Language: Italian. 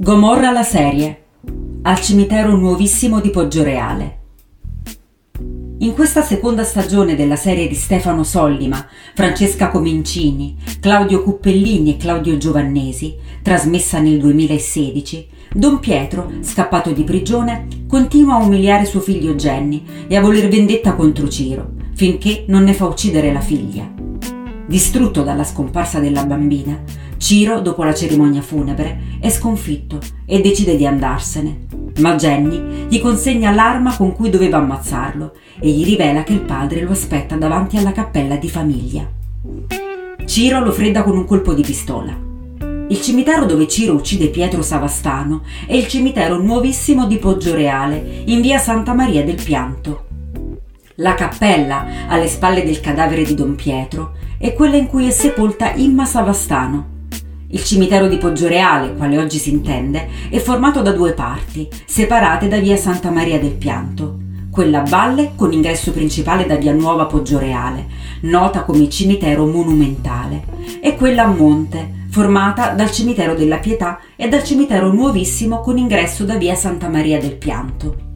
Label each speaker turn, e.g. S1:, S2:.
S1: Gomorra la serie. Al cimitero nuovissimo di Poggioreale. In questa seconda stagione della serie di Stefano Sollima, Francesca Comincini, Claudio Cuppellini e Claudio Giovannesi, trasmessa nel 2016, Don Pietro, scappato di prigione, continua a umiliare suo figlio Jenny e a voler vendetta contro Ciro, finché non ne fa uccidere la figlia. Distrutto dalla scomparsa della bambina, Ciro, dopo la cerimonia funebre, è sconfitto e decide di andarsene. Ma Jenny gli consegna l'arma con cui doveva ammazzarlo e gli rivela che il padre lo aspetta davanti alla cappella di famiglia. Ciro lo fredda con un colpo di pistola. Il cimitero dove Ciro uccide Pietro Savastano è il cimitero nuovissimo di Poggioreale, in via Santa Maria del Pianto. La cappella, alle spalle del cadavere di Don Pietro, è quella in cui è sepolta Imma Savastano, il cimitero di Poggioreale, quale oggi si intende, è formato da due parti, separate da via Santa Maria del Pianto. Quella a valle con ingresso principale da via Nuova Poggioreale, nota come cimitero monumentale, e quella a monte, formata dal cimitero della Pietà e dal cimitero nuovissimo con ingresso da via Santa Maria del Pianto.